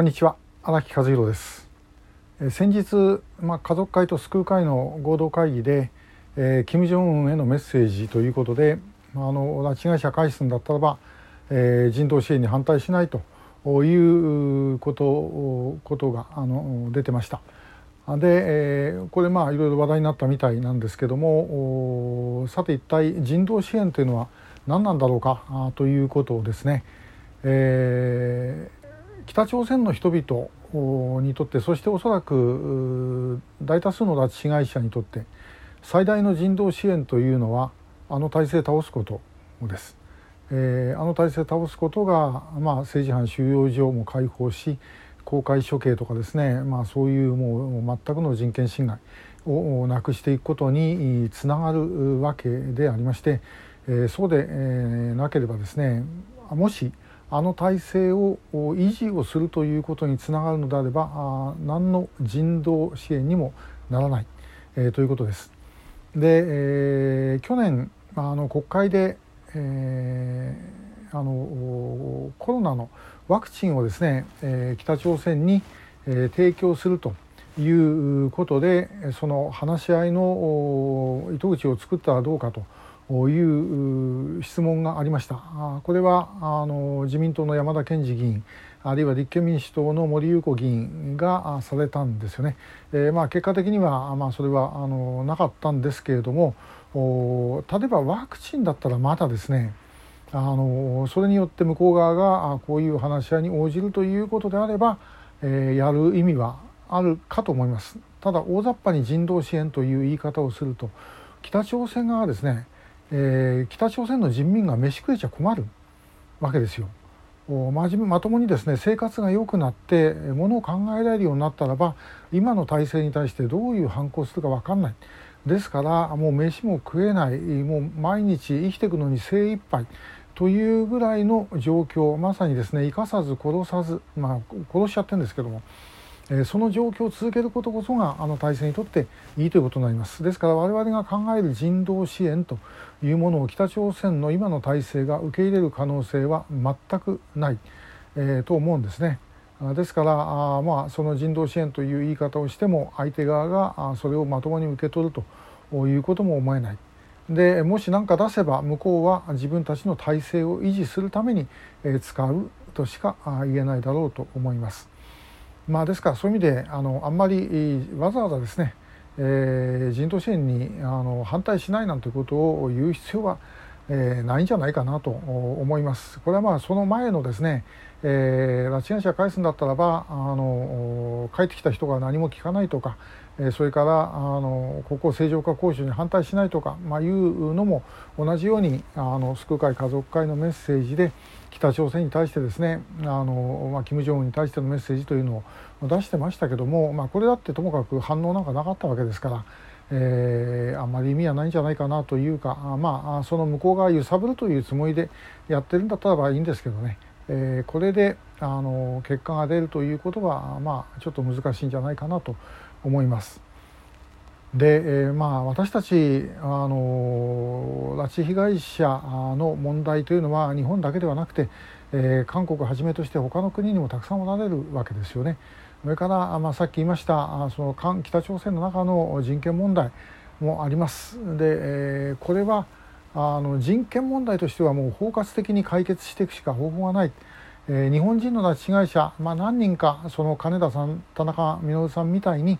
こんにちは荒木和弘です先日、まあ、家族会と救う会の合同会議で、えー、金正恩へのメッセージということで、まあ、あの拉致被害者返すんだったらば、えー、人道支援に反対しないということことがあの出てました。で、えー、これまあいろいろ話題になったみたいなんですけどもさて一体人道支援というのは何なんだろうかということをですね、え、北朝鮮の人々にとってそしておそらく大多数の拉致被害者にとって最大の人道支援というのはあの体制を倒すことです。えー、あの体制を倒すことが、まあ、政治犯収容所も開放し公開処刑とかですね、まあ、そういうもう全くの人権侵害をなくしていくことにつながるわけでありまして、えー、そうで、えー、なければですねもしあの体制を維持をするということにつながるのであればあ何の人道支援にもならない、えー、ということです。で、えー、去年あの国会で、えー、あのコロナのワクチンをですね、えー、北朝鮮に、えー、提供するということでその話し合いの糸口を作ったらどうかと。いう質問がありましたこれはあの自民党の山田賢司議員あるいは立憲民主党の森裕子議員がされたんですよね。えー、まあ、結果的には、まあ、それはあのなかったんですけれども例えばワクチンだったらまだですねあのそれによって向こう側がこういう話し合いに応じるということであれば、えー、やる意味はあるかと思います。ただ大雑把に人道支援という言い方をすると北朝鮮側ですねえー、北朝鮮の人民が飯食えちゃ困るわけですよ。真面目まともにですね生活が良くなってものを考えられるようになったらば今の体制に対してどういう反抗するか分かんない。ですからもう飯も食えない。もう毎日生きていくのに精一杯。というぐらいの状況。まさにですね生かさず殺さずまあ殺しちゃってるんですけども。えその状況を続けることこそがあの体制にとっていいということになりますですから我々が考える人道支援というものを北朝鮮の今の体制が受け入れる可能性は全くない、え、と思うんですね。ですからあまあその人道支援という言い方をしても相手側がそれをまともに受け取るということも思えない。でもし何か出せば向こうは自分たちの体制を維持するために使うとしか言えないだろうと思います。まあ、ですからそういう意味であのあんまりわざわざですね、えー、人道支援にあの反対しないなんてことを言う必要は、えー、ないんじゃないかなと思います。これはまあその前のですね、えー、拉致被害者返すんだったらばあの帰ってきた人が何も聞かないとか、えそれからあのここ正常化交渉に反対しないとか、まあ、いうのも同じようにあの救う会家族会のメッセージで北朝鮮に対してですねあの、まあ、金正恩に対してのメッセージというのを出してましたけども、まあ、これだってともかく反応なんかなかったわけですから。えー、あんまり意味はないんじゃないかなというかまあその向こう側揺さぶるというつもりでやってるんだったらばいいんですけどね、えー、これであの結果が出るということはまあちょっと難しいんじゃないかなと思います。で、えー、まあ私たちあの拉致被害者の問題というのは日本だけではなくて、えー、韓国をはじめとして他の国にもたくさんおられるわけですよね。それから、まあ、さっき言いましたその北朝鮮の中の人権問題もあります。で、えー、これはあの人権問題としてはもう包括的に解決していくしか方法がない。えー、日本人の拉致被害者、まあ、何人かその金田さん田中稔さんみたいに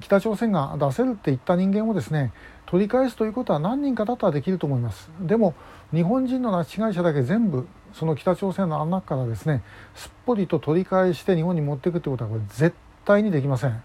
北朝鮮が出せるって言った人間をですね取り返すということは何人かだったらできると思います。でも日本人の拉致被害者だけ全部その北朝鮮の中からですねすっぽりと取り返して日本に持っていくということはこれ絶対にできません、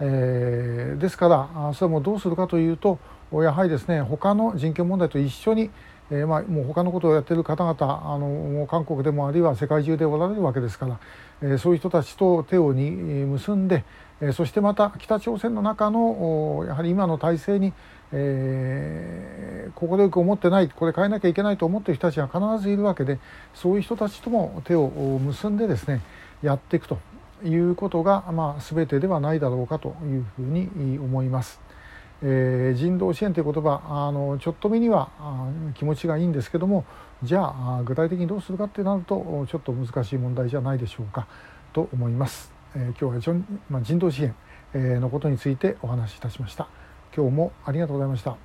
えー、ですからそれはもどうするかというとやはりですね他の人権問題と一緒にえー、まあ、もう他のことをやってる方々あの韓国でもあるいは世界中でおられるわけですから、えー、そういう人たちと手をに結んで、えー、そしてまた北朝鮮の中のやはり今の体制にえー、快く思ってないこれ変えなきゃいけないと思っている人たちが必ずいるわけでそういう人たちとも手を結んでですねやっていくということが、まあ、全てではないだろうかというふうに思います。えー、人道支援という言葉あのちょっと目には気持ちがいいんですけどもじゃあ具体的にどうするかってなるとちょっと難しい問題じゃないでしょうか。と思います。え今日はまあ、人道支援のことについてお話しいたしました。今日もありがとうございました。